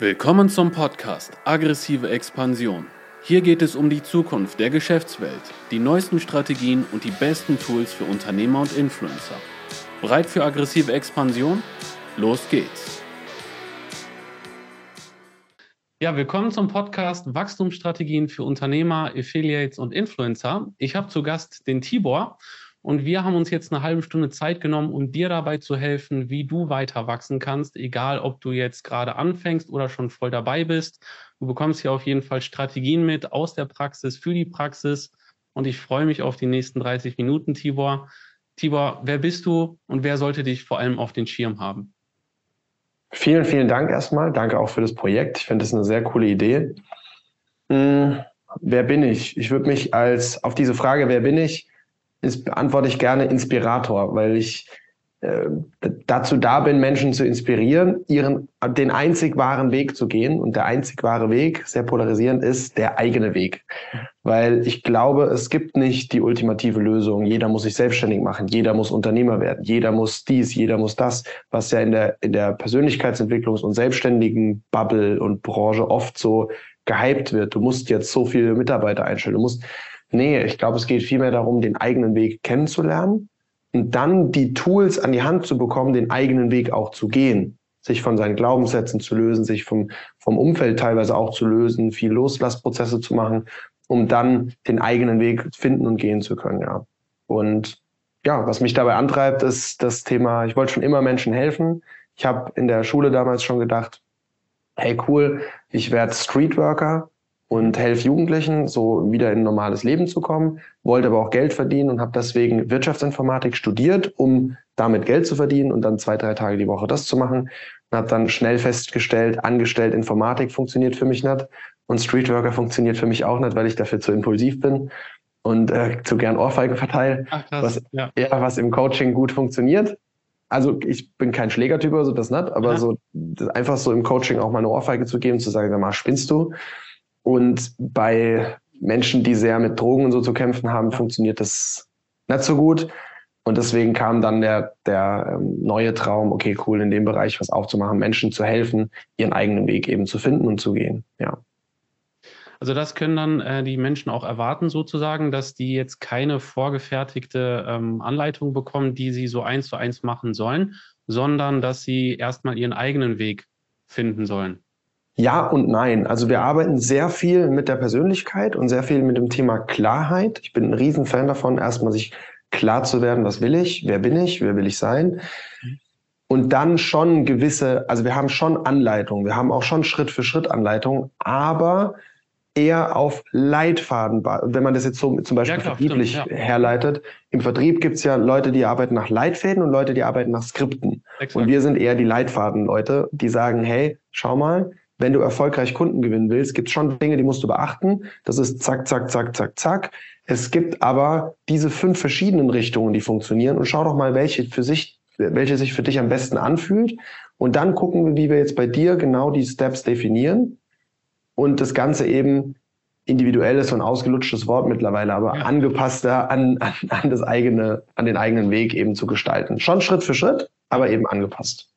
Willkommen zum Podcast Aggressive Expansion. Hier geht es um die Zukunft der Geschäftswelt, die neuesten Strategien und die besten Tools für Unternehmer und Influencer. Bereit für aggressive Expansion? Los geht's! Ja, willkommen zum Podcast Wachstumsstrategien für Unternehmer, Affiliates und Influencer. Ich habe zu Gast den Tibor und wir haben uns jetzt eine halbe Stunde Zeit genommen, um dir dabei zu helfen, wie du weiter wachsen kannst, egal ob du jetzt gerade anfängst oder schon voll dabei bist. Du bekommst hier auf jeden Fall Strategien mit aus der Praxis für die Praxis. Und ich freue mich auf die nächsten 30 Minuten, Tibor. Tibor, wer bist du und wer sollte dich vor allem auf den Schirm haben? Vielen, vielen Dank erstmal. Danke auch für das Projekt. Ich finde das eine sehr coole Idee. Hm, wer bin ich? Ich würde mich als auf diese Frage, wer bin ich, ist, beantworte ich gerne Inspirator, weil ich äh, dazu da bin, Menschen zu inspirieren, ihren, den einzig wahren Weg zu gehen. Und der einzig wahre Weg, sehr polarisierend, ist der eigene Weg. Weil ich glaube, es gibt nicht die ultimative Lösung. Jeder muss sich selbstständig machen. Jeder muss Unternehmer werden. Jeder muss dies, jeder muss das, was ja in der, in der Persönlichkeitsentwicklungs- und selbstständigen Bubble und Branche oft so gehypt wird. Du musst jetzt so viele Mitarbeiter einstellen. Du musst, Nee, ich glaube, es geht vielmehr darum, den eigenen Weg kennenzulernen und dann die Tools an die Hand zu bekommen, den eigenen Weg auch zu gehen, sich von seinen Glaubenssätzen zu lösen, sich vom, vom Umfeld teilweise auch zu lösen, viel Loslassprozesse zu machen, um dann den eigenen Weg finden und gehen zu können, ja. Und ja, was mich dabei antreibt, ist das Thema, ich wollte schon immer Menschen helfen. Ich habe in der Schule damals schon gedacht, hey cool, ich werde Streetworker und helfe Jugendlichen, so wieder in ein normales Leben zu kommen, wollte aber auch Geld verdienen und habe deswegen Wirtschaftsinformatik studiert, um damit Geld zu verdienen und dann zwei, drei Tage die Woche das zu machen. Und habe dann schnell festgestellt, angestellt Informatik funktioniert für mich nicht und Streetworker funktioniert für mich auch nicht, weil ich dafür zu impulsiv bin und äh, zu gern Ohrfeigen verteile, Ach, was, ja. ja. was im Coaching gut funktioniert. Also ich bin kein Schlägertyp oder so, das nicht, aber ja. so einfach so im Coaching auch mal eine Ohrfeige zu geben, zu sagen, sag mal, spinnst du? Und bei Menschen, die sehr mit Drogen und so zu kämpfen haben, funktioniert das nicht so gut. Und deswegen kam dann der, der ähm, neue Traum, okay, cool, in dem Bereich was aufzumachen, Menschen zu helfen, ihren eigenen Weg eben zu finden und zu gehen. Ja. Also das können dann äh, die Menschen auch erwarten, sozusagen, dass die jetzt keine vorgefertigte ähm, Anleitung bekommen, die sie so eins zu eins machen sollen, sondern dass sie erstmal ihren eigenen Weg finden sollen. Ja und nein. Also wir arbeiten sehr viel mit der Persönlichkeit und sehr viel mit dem Thema Klarheit. Ich bin ein Riesenfan davon, erstmal sich klar zu werden, was will ich, wer bin ich, wer will ich sein. Und dann schon gewisse, also wir haben schon Anleitungen, wir haben auch schon Schritt für Schritt Anleitungen, aber eher auf Leitfaden, wenn man das jetzt so zum Beispiel ja, klar, vertrieblich stimmt, ja. herleitet. Im Vertrieb gibt's ja Leute, die arbeiten nach Leitfäden und Leute, die arbeiten nach Skripten. Exakt. Und wir sind eher die Leitfaden-Leute, die sagen, hey, schau mal, wenn du erfolgreich Kunden gewinnen willst, gibt es schon Dinge, die musst du beachten. Das ist zack, zack, zack, zack, zack. Es gibt aber diese fünf verschiedenen Richtungen, die funktionieren und schau doch mal, welche für sich, welche sich für dich am besten anfühlt. Und dann gucken wir, wie wir jetzt bei dir genau die Steps definieren und das Ganze eben individuell ist so ein ausgelutschtes Wort mittlerweile, aber ja. angepasster an, an, an das eigene, an den eigenen Weg eben zu gestalten. Schon Schritt für Schritt, aber eben angepasst.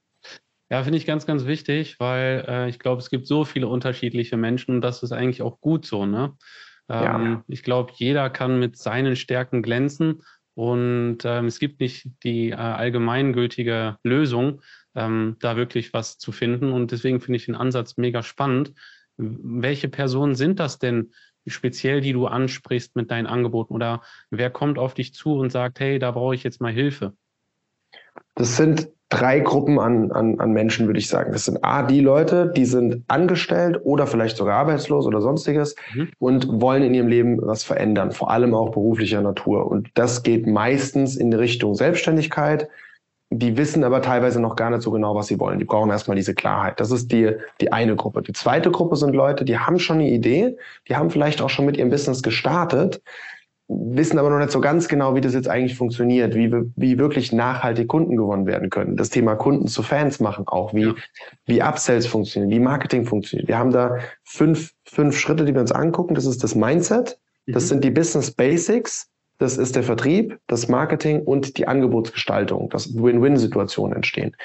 Ja, finde ich ganz, ganz wichtig, weil äh, ich glaube, es gibt so viele unterschiedliche Menschen und das ist eigentlich auch gut so. Ne? Ähm, ja. Ich glaube, jeder kann mit seinen Stärken glänzen und ähm, es gibt nicht die äh, allgemeingültige Lösung, ähm, da wirklich was zu finden. Und deswegen finde ich den Ansatz mega spannend. Welche Personen sind das denn speziell, die du ansprichst mit deinen Angeboten? Oder wer kommt auf dich zu und sagt, hey, da brauche ich jetzt mal Hilfe? Das sind drei Gruppen an, an, an Menschen, würde ich sagen. Das sind A, die Leute, die sind angestellt oder vielleicht sogar arbeitslos oder sonstiges mhm. und wollen in ihrem Leben was verändern, vor allem auch beruflicher Natur. Und das geht meistens in Richtung Selbstständigkeit. Die wissen aber teilweise noch gar nicht so genau, was sie wollen. Die brauchen erstmal diese Klarheit. Das ist die, die eine Gruppe. Die zweite Gruppe sind Leute, die haben schon eine Idee, die haben vielleicht auch schon mit ihrem Business gestartet, wissen aber noch nicht so ganz genau, wie das jetzt eigentlich funktioniert, wie, wie wirklich nachhaltig Kunden gewonnen werden können. Das Thema Kunden zu Fans machen auch, wie, ja. wie Upsells funktionieren, wie Marketing funktioniert. Wir haben da fünf, fünf Schritte, die wir uns angucken. Das ist das Mindset, das mhm. sind die Business Basics, das ist der Vertrieb, das Marketing und die Angebotsgestaltung, dass Win-Win-Situationen entstehen.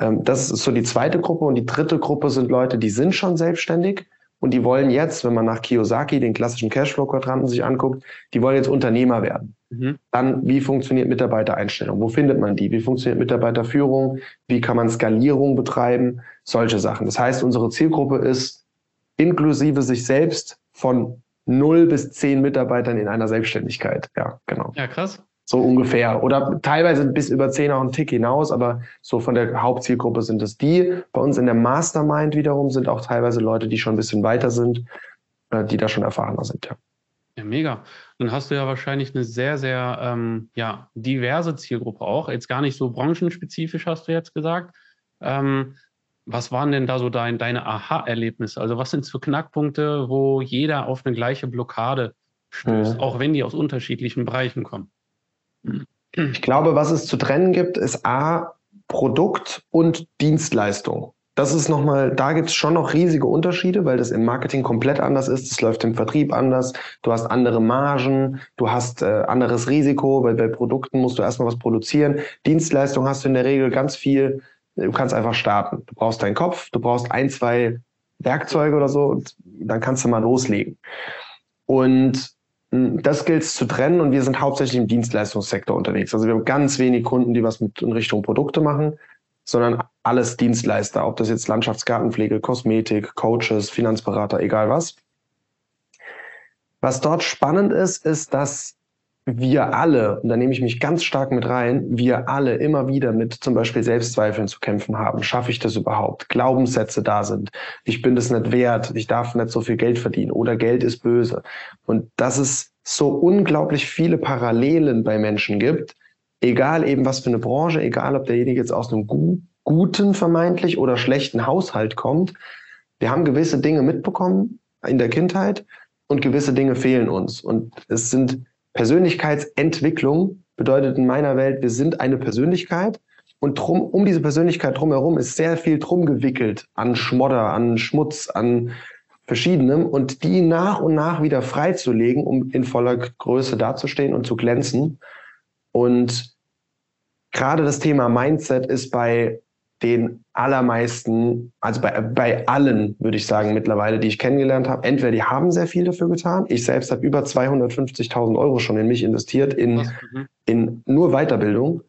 Ähm, das ist so die zweite Gruppe. Und die dritte Gruppe sind Leute, die sind schon selbstständig und die wollen jetzt, wenn man nach Kiyosaki den klassischen Cashflow-Quadranten sich anguckt, die wollen jetzt Unternehmer werden. Mhm. Dann, wie funktioniert Mitarbeitereinstellung? Wo findet man die? Wie funktioniert Mitarbeiterführung? Wie kann man Skalierung betreiben? Solche Sachen. Das heißt, unsere Zielgruppe ist inklusive sich selbst von null bis zehn Mitarbeitern in einer Selbstständigkeit. Ja, genau. Ja, krass. So ungefähr. Oder teilweise bis über zehn auch einen Tick hinaus, aber so von der Hauptzielgruppe sind es die. Bei uns in der Mastermind wiederum sind auch teilweise Leute, die schon ein bisschen weiter sind, äh, die da schon erfahrener sind, ja. Ja, mega. Dann hast du ja wahrscheinlich eine sehr, sehr ähm, ja, diverse Zielgruppe auch. Jetzt gar nicht so branchenspezifisch, hast du jetzt gesagt. Ähm, was waren denn da so dein, deine Aha-Erlebnisse? Also was sind für Knackpunkte, wo jeder auf eine gleiche Blockade stößt, mhm. auch wenn die aus unterschiedlichen Bereichen kommen? Ich glaube, was es zu trennen gibt, ist A, Produkt und Dienstleistung. Das ist nochmal, da gibt es schon noch riesige Unterschiede, weil das im Marketing komplett anders ist. Es läuft im Vertrieb anders. Du hast andere Margen, du hast äh, anderes Risiko, weil bei Produkten musst du erstmal was produzieren. Dienstleistung hast du in der Regel ganz viel. Du kannst einfach starten. Du brauchst deinen Kopf, du brauchst ein, zwei Werkzeuge oder so und dann kannst du mal loslegen. Und das gilt es zu trennen und wir sind hauptsächlich im Dienstleistungssektor unterwegs. Also wir haben ganz wenig Kunden, die was mit in Richtung Produkte machen, sondern alles Dienstleister, ob das jetzt Landschaftsgartenpflege, Kosmetik, Coaches, Finanzberater, egal was. Was dort spannend ist, ist, dass wir alle, und da nehme ich mich ganz stark mit rein, wir alle immer wieder mit zum Beispiel Selbstzweifeln zu kämpfen haben. Schaffe ich das überhaupt? Glaubenssätze da sind. Ich bin das nicht wert. Ich darf nicht so viel Geld verdienen. Oder Geld ist böse. Und dass es so unglaublich viele Parallelen bei Menschen gibt, egal eben was für eine Branche, egal ob derjenige jetzt aus einem gu guten vermeintlich oder schlechten Haushalt kommt. Wir haben gewisse Dinge mitbekommen in der Kindheit und gewisse Dinge fehlen uns. Und es sind Persönlichkeitsentwicklung bedeutet in meiner Welt, wir sind eine Persönlichkeit und drum, um diese Persönlichkeit drumherum ist sehr viel drum gewickelt an Schmodder, an Schmutz, an verschiedenem und die nach und nach wieder freizulegen, um in voller Größe dazustehen und zu glänzen. Und gerade das Thema Mindset ist bei den allermeisten, also bei, bei allen, würde ich sagen, mittlerweile, die ich kennengelernt habe, entweder die haben sehr viel dafür getan. Ich selbst habe über 250.000 Euro schon in mich investiert, in, mhm. in nur Weiterbildung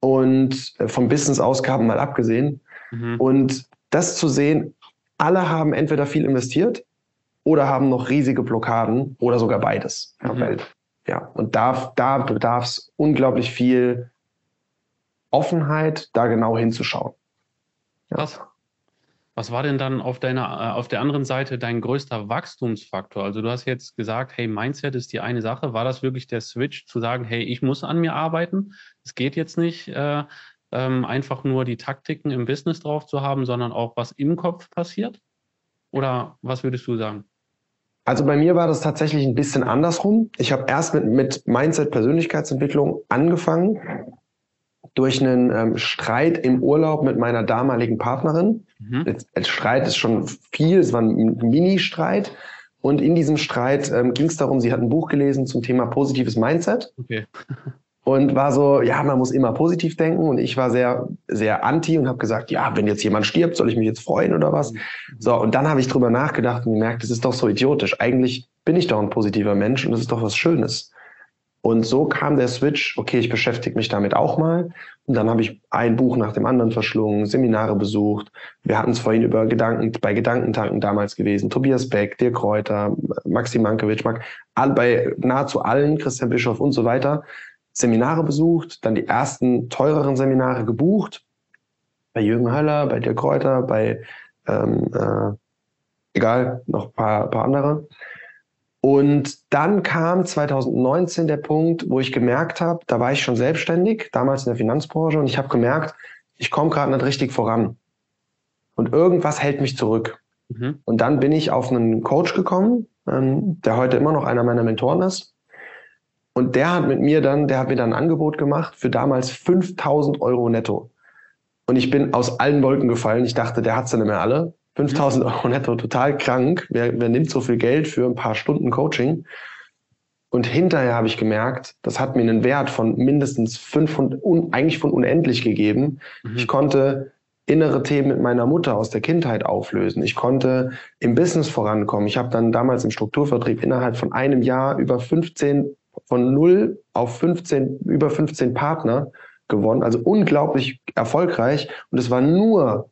und äh, vom Business-Ausgaben mal abgesehen. Mhm. Und das zu sehen, alle haben entweder viel investiert oder haben noch riesige Blockaden oder sogar beides. Mhm. Ja, und da, da bedarf es unglaublich viel Offenheit, da genau hinzuschauen. Ja. Was, was war denn dann auf deiner, äh, auf der anderen Seite dein größter Wachstumsfaktor? Also du hast jetzt gesagt, hey, Mindset ist die eine Sache. War das wirklich der Switch zu sagen, hey, ich muss an mir arbeiten? Es geht jetzt nicht äh, ähm, einfach nur die Taktiken im Business drauf zu haben, sondern auch was im Kopf passiert? Oder was würdest du sagen? Also bei mir war das tatsächlich ein bisschen andersrum. Ich habe erst mit, mit Mindset Persönlichkeitsentwicklung angefangen durch einen ähm, Streit im Urlaub mit meiner damaligen Partnerin. Mhm. Jetzt, Streit ist schon viel, es war ein Mini-Streit. Und in diesem Streit ähm, ging es darum, sie hat ein Buch gelesen zum Thema positives Mindset. Okay. und war so, ja, man muss immer positiv denken. Und ich war sehr, sehr anti und habe gesagt, ja, wenn jetzt jemand stirbt, soll ich mich jetzt freuen oder was? Mhm. So, und dann habe ich drüber nachgedacht und gemerkt, das ist doch so idiotisch. Eigentlich bin ich doch ein positiver Mensch und das ist doch was Schönes. Und so kam der Switch, okay, ich beschäftige mich damit auch mal. Und dann habe ich ein Buch nach dem anderen verschlungen, Seminare besucht. Wir hatten es vorhin über Gedanken, bei Gedankentanken damals gewesen. Tobias Beck, Dirk Kräuter, Maxim Mankiewicz, all, bei nahezu allen, Christian Bischof und so weiter. Seminare besucht, dann die ersten teureren Seminare gebucht. Bei Jürgen Höller, bei Dirk Kräuter, bei, ähm, äh, egal, noch ein paar, paar andere. Und dann kam 2019 der Punkt, wo ich gemerkt habe, da war ich schon selbstständig, damals in der Finanzbranche, und ich habe gemerkt, ich komme gerade nicht richtig voran. Und irgendwas hält mich zurück. Mhm. Und dann bin ich auf einen Coach gekommen, ähm, der heute immer noch einer meiner Mentoren ist. Und der hat mit mir dann, der hat mir dann ein Angebot gemacht für damals 5000 Euro netto. Und ich bin aus allen Wolken gefallen. Ich dachte, der hat sie nicht mehr alle. 5000 Euro netto, total krank. Wer, wer nimmt so viel Geld für ein paar Stunden Coaching? Und hinterher habe ich gemerkt, das hat mir einen Wert von mindestens 500, eigentlich von unendlich gegeben. Mhm. Ich konnte innere Themen mit meiner Mutter aus der Kindheit auflösen. Ich konnte im Business vorankommen. Ich habe dann damals im Strukturvertrieb innerhalb von einem Jahr über 15, von 0 auf 15, über 15 Partner gewonnen. Also unglaublich erfolgreich. Und es war nur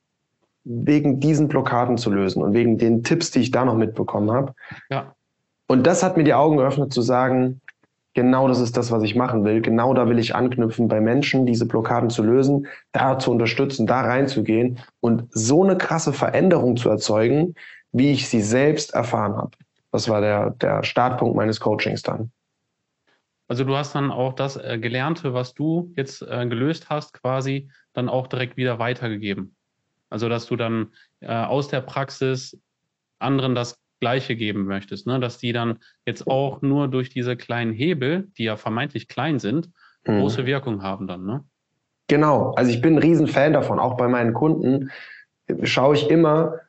wegen diesen Blockaden zu lösen und wegen den Tipps, die ich da noch mitbekommen habe. Ja. Und das hat mir die Augen geöffnet zu sagen, genau das ist das, was ich machen will. Genau da will ich anknüpfen, bei Menschen diese Blockaden zu lösen, da zu unterstützen, da reinzugehen und so eine krasse Veränderung zu erzeugen, wie ich sie selbst erfahren habe. Das war der, der Startpunkt meines Coachings dann. Also du hast dann auch das äh, Gelernte, was du jetzt äh, gelöst hast, quasi dann auch direkt wieder weitergegeben. Also dass du dann äh, aus der Praxis anderen das Gleiche geben möchtest, ne? dass die dann jetzt auch nur durch diese kleinen Hebel, die ja vermeintlich klein sind, mhm. große Wirkung haben dann. Ne? Genau, also ich bin ein Riesenfan davon. Auch bei meinen Kunden schaue ich immer,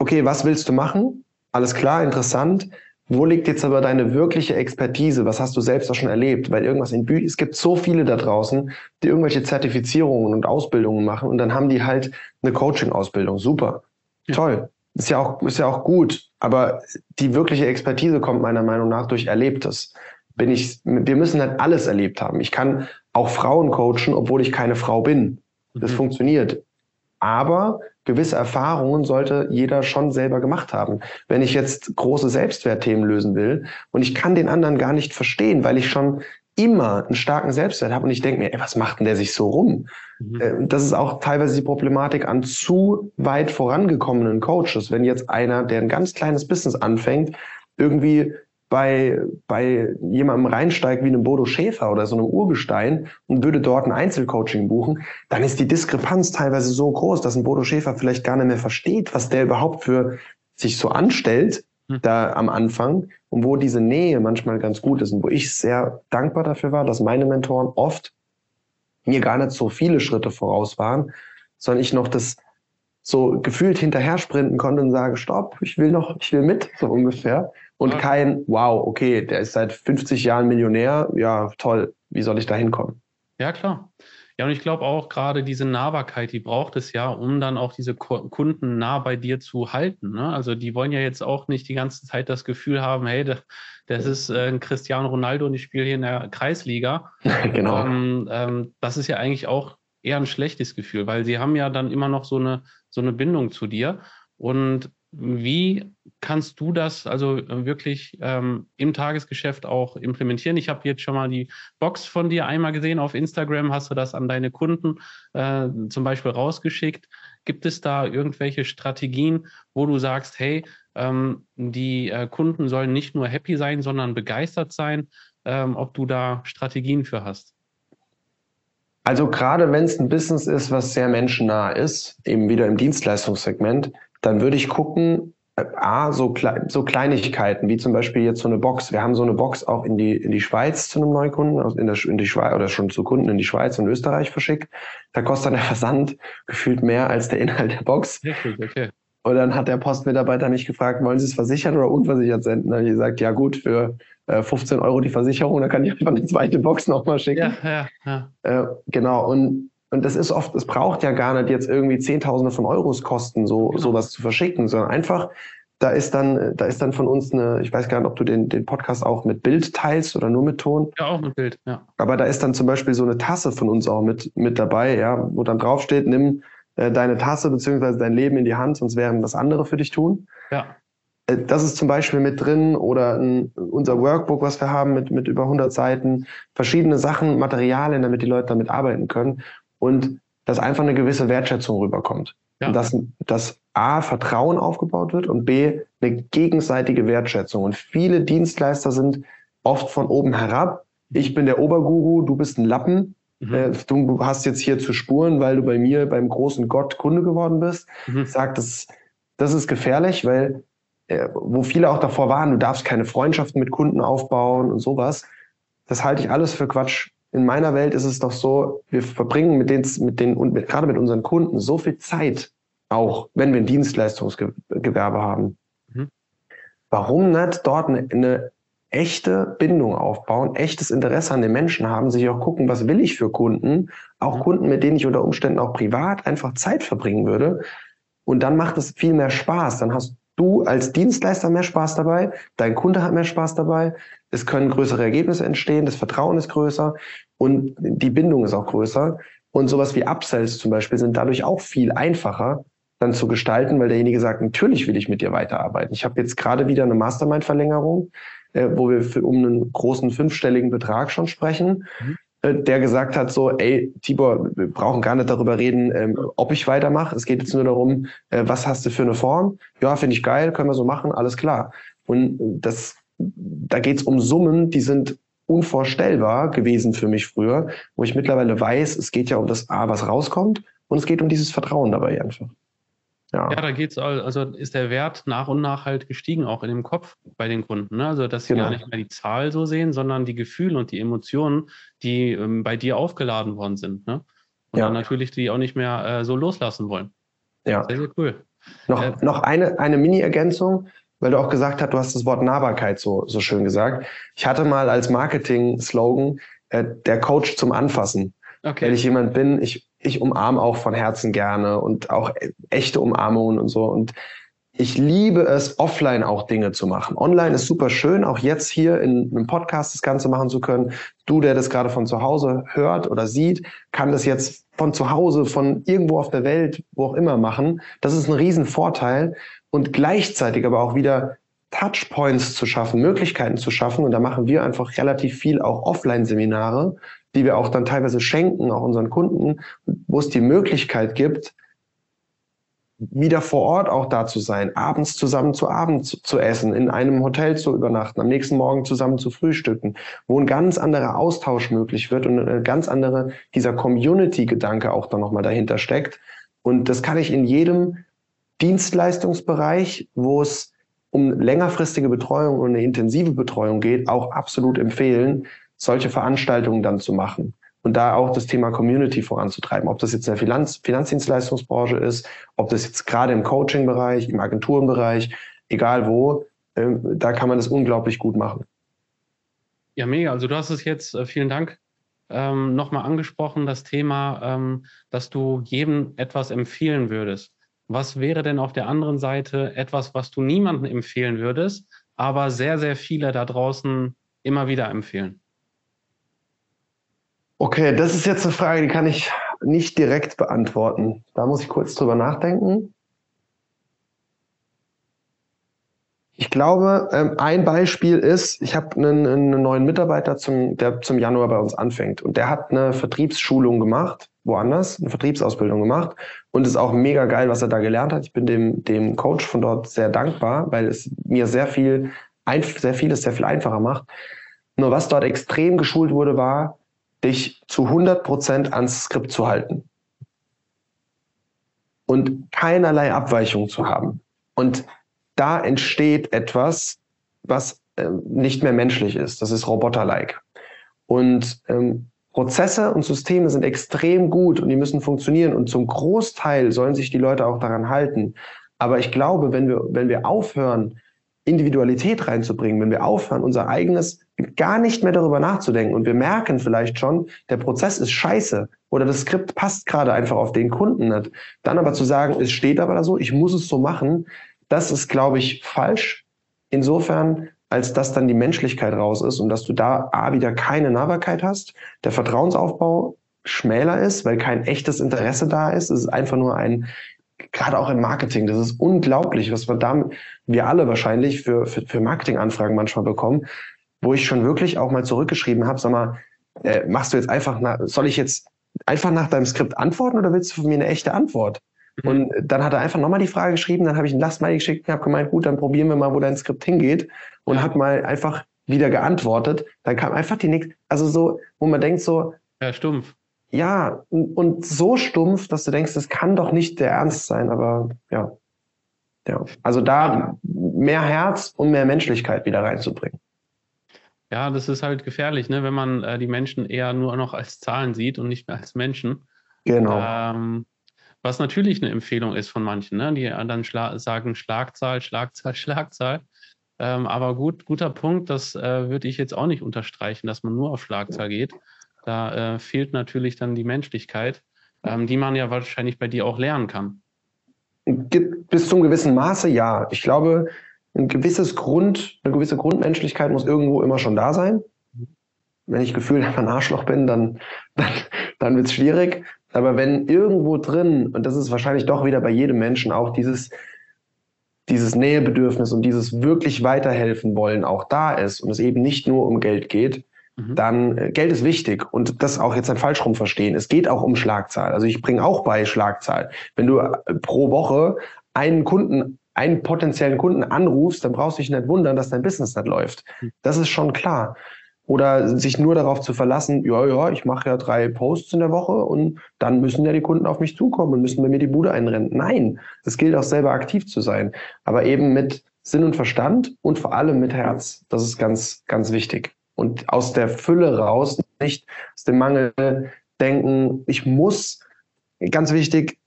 okay, was willst du machen? Alles klar, interessant. Wo liegt jetzt aber deine wirkliche Expertise? Was hast du selbst auch schon erlebt? Weil irgendwas in Büchern, es gibt so viele da draußen, die irgendwelche Zertifizierungen und Ausbildungen machen und dann haben die halt eine Coaching-Ausbildung. Super. Ja. Toll. Ist ja auch, ist ja auch gut. Aber die wirkliche Expertise kommt meiner Meinung nach durch Erlebtes. Bin ich, wir müssen halt alles erlebt haben. Ich kann auch Frauen coachen, obwohl ich keine Frau bin. Das mhm. funktioniert. Aber gewisse Erfahrungen sollte jeder schon selber gemacht haben. Wenn ich jetzt große Selbstwertthemen lösen will und ich kann den anderen gar nicht verstehen, weil ich schon immer einen starken Selbstwert habe und ich denke mir, ey, was macht denn der sich so rum? Mhm. Äh, das ist auch teilweise die Problematik an zu weit vorangekommenen Coaches. Wenn jetzt einer, der ein ganz kleines Business anfängt, irgendwie bei, bei jemandem reinsteigt wie einem Bodo Schäfer oder so einem Urgestein und würde dort ein Einzelcoaching buchen, dann ist die Diskrepanz teilweise so groß, dass ein Bodo Schäfer vielleicht gar nicht mehr versteht, was der überhaupt für sich so anstellt hm. da am Anfang und wo diese Nähe manchmal ganz gut ist und wo ich sehr dankbar dafür war, dass meine Mentoren oft mir gar nicht so viele Schritte voraus waren, sondern ich noch das so gefühlt hinterher sprinten konnte und sage, stopp, ich will noch, ich will mit, so ungefähr. Und kein, wow, okay, der ist seit 50 Jahren Millionär, ja, toll, wie soll ich da hinkommen? Ja, klar. Ja, und ich glaube auch gerade diese Nahbarkeit, die braucht es ja, um dann auch diese Kunden nah bei dir zu halten. Ne? Also die wollen ja jetzt auch nicht die ganze Zeit das Gefühl haben, hey, das ist äh, ein Cristiano Ronaldo und ich spiele hier in der Kreisliga. genau. Ähm, ähm, das ist ja eigentlich auch eher ein schlechtes Gefühl, weil sie haben ja dann immer noch so eine, so eine Bindung zu dir. Und wie kannst du das also äh, wirklich ähm, im Tagesgeschäft auch implementieren? Ich habe jetzt schon mal die Box von dir einmal gesehen auf Instagram. Hast du das an deine Kunden äh, zum Beispiel rausgeschickt? Gibt es da irgendwelche Strategien, wo du sagst, hey, ähm, die äh, Kunden sollen nicht nur happy sein, sondern begeistert sein? Ähm, ob du da Strategien für hast? Also gerade wenn es ein Business ist, was sehr menschennah ist, eben wieder im Dienstleistungssegment, dann würde ich gucken, A, so, Kle so Kleinigkeiten, wie zum Beispiel jetzt so eine Box. Wir haben so eine Box auch in die, in die Schweiz zu einem Neukunden, in, der, in die Schweiz oder schon zu Kunden in die Schweiz und Österreich verschickt. Da kostet dann der Versand gefühlt mehr als der Inhalt der Box. Okay. Und dann hat der Postmitarbeiter mich gefragt, wollen Sie es versichern oder unversichert senden? Dann habe ich gesagt, ja gut, für äh, 15 Euro die Versicherung, dann kann ich einfach eine zweite Box nochmal schicken. Ja, ja, ja. Äh, genau, und und das ist oft, es braucht ja gar nicht jetzt irgendwie Zehntausende von Euros kosten, so genau. sowas zu verschicken, sondern einfach, da ist dann, da ist dann von uns eine, ich weiß gar nicht, ob du den, den Podcast auch mit Bild teilst oder nur mit Ton. Ja, auch mit Bild, ja. Aber da ist dann zum Beispiel so eine Tasse von uns auch mit, mit dabei, ja, wo dann draufsteht, nimm äh, deine Tasse beziehungsweise dein Leben in die Hand, sonst werden das andere für dich tun. Ja. Äh, das ist zum Beispiel mit drin oder ein, unser Workbook, was wir haben mit, mit über 100 Seiten, verschiedene Sachen, Materialien, damit die Leute damit arbeiten können und dass einfach eine gewisse Wertschätzung rüberkommt. Ja. Und dass, dass A, Vertrauen aufgebaut wird und B, eine gegenseitige Wertschätzung. Und viele Dienstleister sind oft von oben herab. Ich bin der Oberguru, du bist ein Lappen. Mhm. Äh, du hast jetzt hier zu spuren, weil du bei mir beim großen Gott Kunde geworden bist. Mhm. Sagt, das, das ist gefährlich, weil äh, wo viele auch davor waren, du darfst keine Freundschaften mit Kunden aufbauen und sowas. Das halte ich alles für Quatsch in meiner Welt ist es doch so, wir verbringen mit den, mit den und mit, gerade mit unseren Kunden so viel Zeit, auch wenn wir ein Dienstleistungsgewerbe haben. Mhm. Warum nicht dort eine, eine echte Bindung aufbauen, echtes Interesse an den Menschen haben, sich auch gucken, was will ich für Kunden, auch mhm. Kunden, mit denen ich unter Umständen auch privat einfach Zeit verbringen würde. Und dann macht es viel mehr Spaß. Dann hast du als Dienstleister mehr Spaß dabei, dein Kunde hat mehr Spaß dabei, es können größere Ergebnisse entstehen, das Vertrauen ist größer und die Bindung ist auch größer. Und sowas wie Upsells zum Beispiel sind dadurch auch viel einfacher dann zu gestalten, weil derjenige sagt, natürlich will ich mit dir weiterarbeiten. Ich habe jetzt gerade wieder eine Mastermind-Verlängerung, äh, wo wir für, um einen großen fünfstelligen Betrag schon sprechen. Mhm äh, der gesagt hat so, ey, Tibor, wir brauchen gar nicht darüber reden, ähm, ob ich weitermache. Es geht jetzt nur darum, äh, was hast du für eine Form? Ja, finde ich geil, können wir so machen, alles klar. Und das, da geht's um Summen, die sind unvorstellbar gewesen für mich früher, wo ich mittlerweile weiß, es geht ja um das A, was rauskommt, und es geht um dieses Vertrauen dabei einfach. Ja, ja da geht's also ist der Wert nach und nach halt gestiegen, auch in dem Kopf bei den Kunden. Ne? Also, dass sie genau. gar nicht mehr die Zahl so sehen, sondern die Gefühle und die Emotionen, die ähm, bei dir aufgeladen worden sind. Ne? Und ja. dann natürlich die auch nicht mehr äh, so loslassen wollen. Ja. Sehr, sehr cool. Noch, äh, noch eine, eine Mini-Ergänzung, weil du auch gesagt hast, du hast das Wort Nahbarkeit so, so schön gesagt. Ich hatte mal als Marketing-Slogan äh, der Coach zum Anfassen. Okay. Wenn ich jemand bin, ich, ich umarme auch von Herzen gerne und auch echte Umarmungen und so. Und ich liebe es, offline auch Dinge zu machen. Online ist super schön, auch jetzt hier in einem Podcast das Ganze machen zu können. Du, der das gerade von zu Hause hört oder sieht, kann das jetzt von zu Hause, von irgendwo auf der Welt, wo auch immer machen. Das ist ein Riesenvorteil und gleichzeitig aber auch wieder Touchpoints zu schaffen, Möglichkeiten zu schaffen. Und da machen wir einfach relativ viel auch Offline-Seminare, die wir auch dann teilweise schenken, auch unseren Kunden, wo es die Möglichkeit gibt, wieder vor Ort auch da zu sein, abends zusammen zu Abend zu, zu, essen, in einem Hotel zu übernachten, am nächsten Morgen zusammen zu frühstücken, wo ein ganz anderer Austausch möglich wird und ein ganz anderer, dieser Community-Gedanke auch dann nochmal dahinter steckt. Und das kann ich in jedem Dienstleistungsbereich, wo es um längerfristige Betreuung und eine intensive Betreuung geht, auch absolut empfehlen, solche Veranstaltungen dann zu machen und da auch das Thema Community voranzutreiben. Ob das jetzt in der Finanz Finanzdienstleistungsbranche ist, ob das jetzt gerade im Coaching-Bereich, im Agenturenbereich, egal wo, äh, da kann man das unglaublich gut machen. Ja, mega. Also du hast es jetzt, äh, vielen Dank, ähm, nochmal angesprochen, das Thema, ähm, dass du jedem etwas empfehlen würdest. Was wäre denn auf der anderen Seite etwas, was du niemandem empfehlen würdest, aber sehr, sehr viele da draußen immer wieder empfehlen? Okay, das ist jetzt eine Frage, die kann ich nicht direkt beantworten. Da muss ich kurz drüber nachdenken. Ich glaube, ähm, ein Beispiel ist, ich habe einen, einen, neuen Mitarbeiter, zum, der zum Januar bei uns anfängt. Und der hat eine Vertriebsschulung gemacht, woanders, eine Vertriebsausbildung gemacht. Und ist auch mega geil, was er da gelernt hat. Ich bin dem, dem Coach von dort sehr dankbar, weil es mir sehr viel, sehr vieles sehr viel einfacher macht. Nur was dort extrem geschult wurde, war, dich zu 100 Prozent ans Skript zu halten und keinerlei Abweichung zu haben. Und da entsteht etwas, was äh, nicht mehr menschlich ist. Das ist roboter-like. Und ähm, Prozesse und Systeme sind extrem gut und die müssen funktionieren und zum Großteil sollen sich die Leute auch daran halten. Aber ich glaube, wenn wir, wenn wir aufhören, Individualität reinzubringen, wenn wir aufhören, unser eigenes gar nicht mehr darüber nachzudenken und wir merken vielleicht schon, der Prozess ist scheiße oder das Skript passt gerade einfach auf den Kunden nicht, dann aber zu sagen, es steht aber da so, ich muss es so machen, das ist, glaube ich, falsch. Insofern, als dass dann die Menschlichkeit raus ist und dass du da A, wieder keine Nahbarkeit hast, der Vertrauensaufbau schmäler ist, weil kein echtes Interesse da ist. Es ist einfach nur ein, gerade auch im Marketing, das ist unglaublich, was wir da, wir alle wahrscheinlich für, für, für Marketinganfragen manchmal bekommen, wo ich schon wirklich auch mal zurückgeschrieben habe, sag mal, äh, machst du jetzt einfach nach, soll ich jetzt einfach nach deinem Skript antworten oder willst du von mir eine echte Antwort? Mhm. Und dann hat er einfach nochmal die Frage geschrieben, dann habe ich ein Lastmal geschickt und habe gemeint, gut, dann probieren wir mal, wo dein Skript hingeht und ja. hat mal einfach wieder geantwortet. Dann kam einfach die nächste, also so, wo man denkt so, ja, stumpf. Ja, und so stumpf, dass du denkst, das kann doch nicht der Ernst sein, aber ja. Ja, also da mehr Herz und mehr Menschlichkeit wieder reinzubringen. Ja, das ist halt gefährlich, ne? wenn man äh, die Menschen eher nur noch als Zahlen sieht und nicht mehr als Menschen. Genau. Ähm, was natürlich eine Empfehlung ist von manchen, ne? die dann schla sagen Schlagzahl, Schlagzahl, Schlagzahl. Ähm, aber gut, guter Punkt, das äh, würde ich jetzt auch nicht unterstreichen, dass man nur auf Schlagzahl geht. Da äh, fehlt natürlich dann die Menschlichkeit, ähm, die man ja wahrscheinlich bei dir auch lernen kann. Bis zum gewissen Maße, ja. Ich glaube, ein gewisses Grund, eine gewisse Grundmenschlichkeit muss irgendwo immer schon da sein. Wenn ich gefühlt ein Arschloch bin, dann, dann, dann wird es schwierig. Aber wenn irgendwo drin, und das ist wahrscheinlich doch wieder bei jedem Menschen auch dieses, dieses Nähebedürfnis und dieses wirklich weiterhelfen wollen auch da ist und es eben nicht nur um Geld geht, mhm. dann äh, Geld ist wichtig und das auch jetzt ein falsch rum verstehen. Es geht auch um Schlagzahl. Also ich bringe auch bei Schlagzahl. Wenn du äh, pro Woche einen Kunden einen potenziellen Kunden anrufst, dann brauchst du dich nicht wundern, dass dein Business nicht läuft. Mhm. Das ist schon klar. Oder sich nur darauf zu verlassen, ja, ja, ich mache ja drei Posts in der Woche und dann müssen ja die Kunden auf mich zukommen und müssen bei mir die Bude einrennen. Nein, es gilt auch selber aktiv zu sein, aber eben mit Sinn und Verstand und vor allem mit Herz. Das ist ganz, ganz wichtig. Und aus der Fülle raus, nicht aus dem Mangel denken, ich muss, ganz wichtig,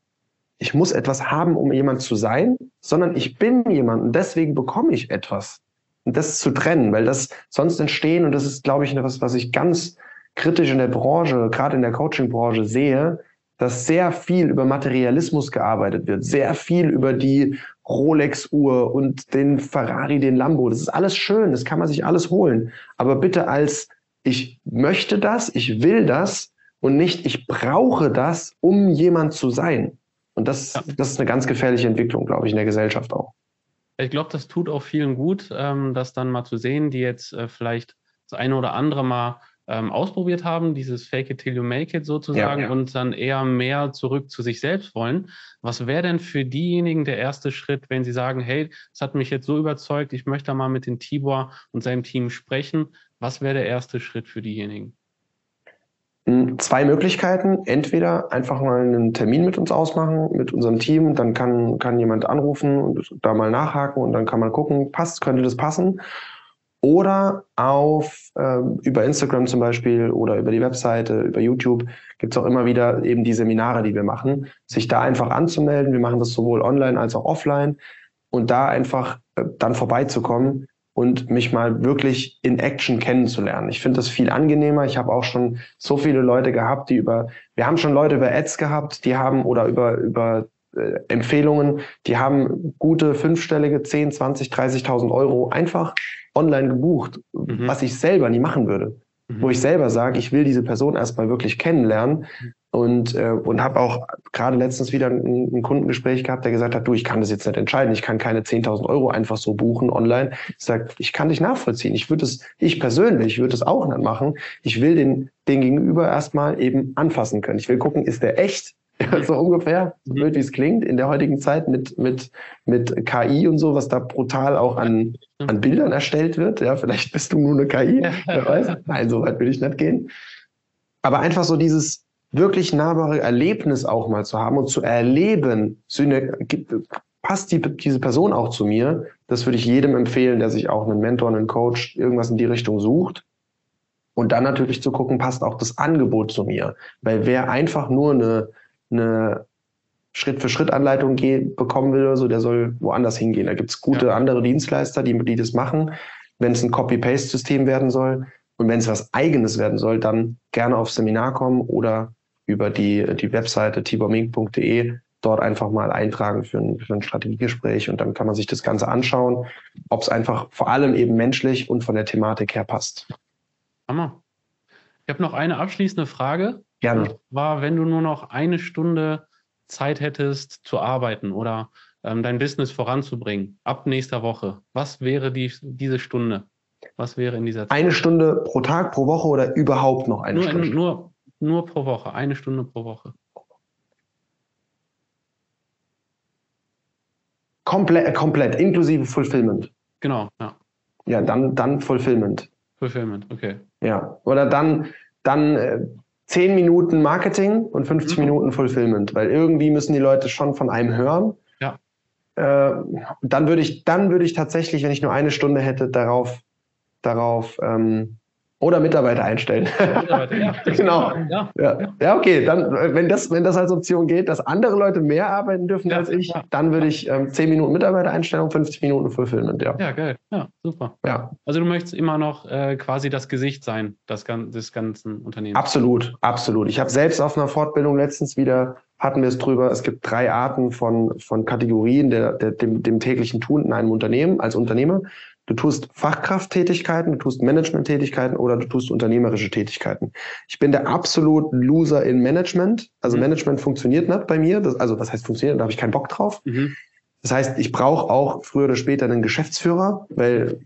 ich muss etwas haben, um jemand zu sein, sondern ich bin jemand und deswegen bekomme ich etwas das zu trennen, weil das sonst entstehen, und das ist, glaube ich, etwas, was ich ganz kritisch in der Branche, gerade in der Coaching-Branche sehe, dass sehr viel über Materialismus gearbeitet wird, sehr viel über die Rolex-Uhr und den Ferrari, den Lambo. Das ist alles schön, das kann man sich alles holen. Aber bitte als ich möchte das, ich will das und nicht ich brauche das, um jemand zu sein. Und das, das ist eine ganz gefährliche Entwicklung, glaube ich, in der Gesellschaft auch. Ich glaube, das tut auch vielen gut, ähm, das dann mal zu sehen, die jetzt äh, vielleicht das eine oder andere mal ähm, ausprobiert haben, dieses Fake it till you make it sozusagen, ja, ja. und dann eher mehr zurück zu sich selbst wollen. Was wäre denn für diejenigen der erste Schritt, wenn sie sagen, hey, das hat mich jetzt so überzeugt, ich möchte mal mit dem Tibor und seinem Team sprechen. Was wäre der erste Schritt für diejenigen? Hm, zwei Möglichkeiten. Entweder einfach mal einen Termin mit uns ausmachen, mit unserem Team. Dann kann, kann jemand anrufen und da mal nachhaken und dann kann man gucken, passt, könnte das passen. Oder auf äh, über Instagram zum Beispiel oder über die Webseite, über YouTube gibt es auch immer wieder eben die Seminare, die wir machen. Sich da einfach anzumelden. Wir machen das sowohl online als auch offline und da einfach äh, dann vorbeizukommen und mich mal wirklich in Action kennenzulernen. Ich finde das viel angenehmer. Ich habe auch schon so viele Leute gehabt, die über, wir haben schon Leute über Ads gehabt, die haben oder über, über äh, Empfehlungen, die haben gute fünfstellige 10, 20, 30.000 Euro einfach online gebucht, mhm. was ich selber nie machen würde. Mhm. Wo ich selber sage, ich will diese Person erstmal wirklich kennenlernen und, äh, und habe auch gerade letztens wieder ein, ein, Kundengespräch gehabt, der gesagt hat, du, ich kann das jetzt nicht entscheiden, ich kann keine 10.000 Euro einfach so buchen online. Ich sage, ich kann dich nachvollziehen. Ich würde es, ich persönlich würde es auch nicht machen. Ich will den, den Gegenüber erstmal eben anfassen können. Ich will gucken, ist der echt? So ungefähr, so blöd wie es klingt, in der heutigen Zeit mit, mit, mit KI und so, was da brutal auch an, an Bildern erstellt wird. Ja, vielleicht bist du nur eine KI, wer weiß. Nein, so weit will ich nicht gehen. Aber einfach so dieses, wirklich nahbare Erlebnis auch mal zu haben und zu erleben, passt die, diese Person auch zu mir, das würde ich jedem empfehlen, der sich auch einen Mentor, einen Coach, irgendwas in die Richtung sucht. Und dann natürlich zu gucken, passt auch das Angebot zu mir. Weil wer einfach nur eine, eine Schritt-für-Schritt-Anleitung bekommen will oder so, der soll woanders hingehen. Da gibt es gute ja. andere Dienstleister, die, die das machen. Wenn es ein Copy-Paste-System werden soll und wenn es was Eigenes werden soll, dann gerne aufs Seminar kommen oder über die, die Webseite tibormink.de dort einfach mal eintragen für ein, für ein Strategiegespräch und dann kann man sich das Ganze anschauen, ob es einfach vor allem eben menschlich und von der Thematik her passt. Hammer. Ich habe noch eine abschließende Frage. Gerne. War, wenn du nur noch eine Stunde Zeit hättest zu arbeiten oder ähm, dein Business voranzubringen, ab nächster Woche, was wäre die, diese Stunde? Was wäre in dieser Zeit? Eine Stunde pro Tag, pro Woche oder überhaupt noch eine nur, Stunde? Nur nur pro Woche, eine Stunde pro Woche. Komplett, äh, komplett, inklusive Fulfillment. Genau, ja. Ja, dann, dann Fulfillment. Fulfillment, okay. Ja, oder dann, dann äh, 10 Minuten Marketing und 50 mhm. Minuten Fulfillment, weil irgendwie müssen die Leute schon von einem hören. Ja. Äh, dann würde ich, dann würde ich tatsächlich, wenn ich nur eine Stunde hätte, darauf, darauf ähm, Oder Mitarbeiter einstellen. Mitarbeiter, ja, genau. Ja. Ja. ja, okay. Dann, wenn das, wenn das als Option geht, dass andere Leute mehr arbeiten dürfen als ich, dann würde ich ähm, 10 Minuten Mitarbeitereinstellung, 50 Minuten Fulfillment, ja. Ja, geil. Ja, super. Ja. Also du möchtest immer noch äh, quasi das Gesicht sein, das, des ganzen Unternehmens. Absolut, absolut. Ich habe selbst auf einer Fortbildung letztens wieder hatten wir es drüber, es gibt drei Arten von, von Kategorien der, der, dem, dem täglichen Tun in einem Unternehmen als Unternehmer. Du tust Fachkrafttätigkeiten, du tust Managementtätigkeiten oder du tust unternehmerische Tätigkeiten. Ich bin der absolut Loser in Management. Also mhm. Management funktioniert nicht bei mir. Das, also was heißt funktioniert? Da habe ich keinen Bock drauf. Mhm. Das heißt, ich brauche auch früher oder später einen Geschäftsführer, weil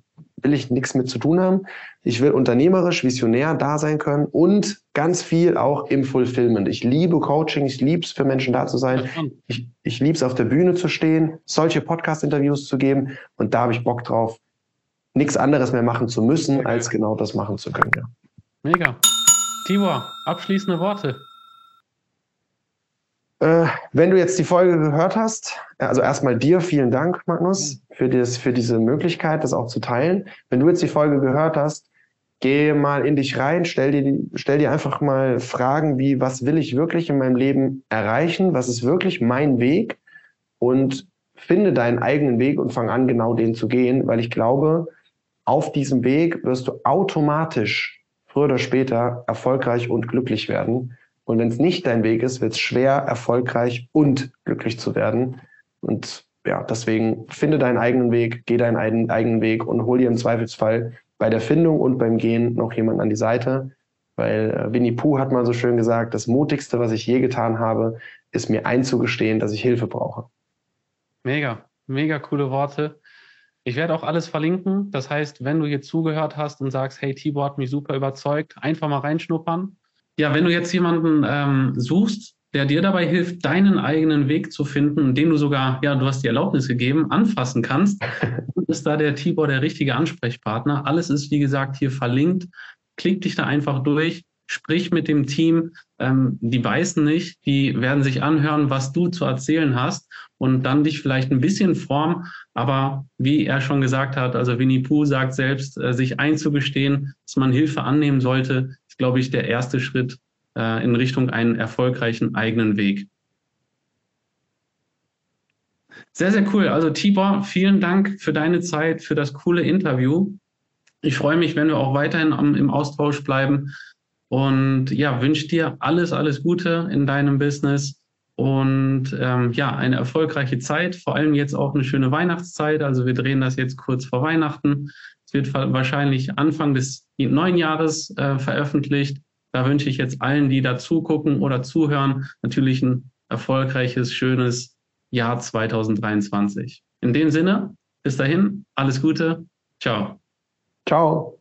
will ich nichts mit zu tun haben. Ich will unternehmerisch, visionär da sein können und ganz viel auch im Fulfillment. Ich liebe Coaching, ich liebe es, für Menschen da zu sein. Ich, ich liebe es, auf der Bühne zu stehen, solche Podcast-Interviews zu geben und da habe ich Bock drauf, nichts anderes mehr machen zu müssen, als genau das machen zu können. Ja. Mega. Tibor, abschließende Worte. Äh, wenn du jetzt die Folge gehört hast, also erstmal dir vielen Dank, Magnus, für, das, für diese Möglichkeit, das auch zu teilen. Wenn du jetzt die Folge gehört hast, geh mal in dich rein, stell dir, stell dir einfach mal Fragen wie, was will ich wirklich in meinem Leben erreichen? Was ist wirklich mein Weg? Und finde deinen eigenen Weg und fang an, genau den zu gehen, weil ich glaube, auf diesem Weg wirst du automatisch früher oder später erfolgreich und glücklich werden. Und wenn es nicht dein Weg ist, wird es schwer, erfolgreich und glücklich zu werden. Und ja, deswegen finde deinen eigenen Weg, geh deinen eigenen Weg und hol dir im Zweifelsfall bei der Findung und beim Gehen noch jemanden an die Seite. Weil äh, Winnie Pooh hat mal so schön gesagt, das Mutigste, was ich je getan habe, ist mir einzugestehen, dass ich Hilfe brauche. Mega, mega coole Worte. Ich werde auch alles verlinken. Das heißt, wenn du hier zugehört hast und sagst, hey, Tibor hat mich super überzeugt, einfach mal reinschnuppern. Ja, wenn du jetzt jemanden ähm, suchst, der dir dabei hilft, deinen eigenen Weg zu finden, den du sogar, ja, du hast die Erlaubnis gegeben, anfassen kannst, ist da der Tibor der richtige Ansprechpartner. Alles ist, wie gesagt, hier verlinkt. Klick dich da einfach durch, sprich mit dem Team. Ähm, die beißen nicht, die werden sich anhören, was du zu erzählen hast und dann dich vielleicht ein bisschen formen. Aber wie er schon gesagt hat, also Winnie Pooh sagt selbst, äh, sich einzugestehen, dass man Hilfe annehmen sollte, glaube ich, der erste Schritt äh, in Richtung einen erfolgreichen eigenen Weg. Sehr, sehr cool. Also Tibor, vielen Dank für deine Zeit, für das coole Interview. Ich freue mich, wenn wir auch weiterhin am, im Austausch bleiben. Und ja, wünsche dir alles, alles Gute in deinem Business und ähm, ja, eine erfolgreiche Zeit, vor allem jetzt auch eine schöne Weihnachtszeit. Also wir drehen das jetzt kurz vor Weihnachten. Es wird wahrscheinlich Anfang des neuen Jahres äh, veröffentlicht. Da wünsche ich jetzt allen, die dazu gucken oder zuhören, natürlich ein erfolgreiches, schönes Jahr 2023. In dem Sinne, bis dahin, alles Gute. Ciao. Ciao.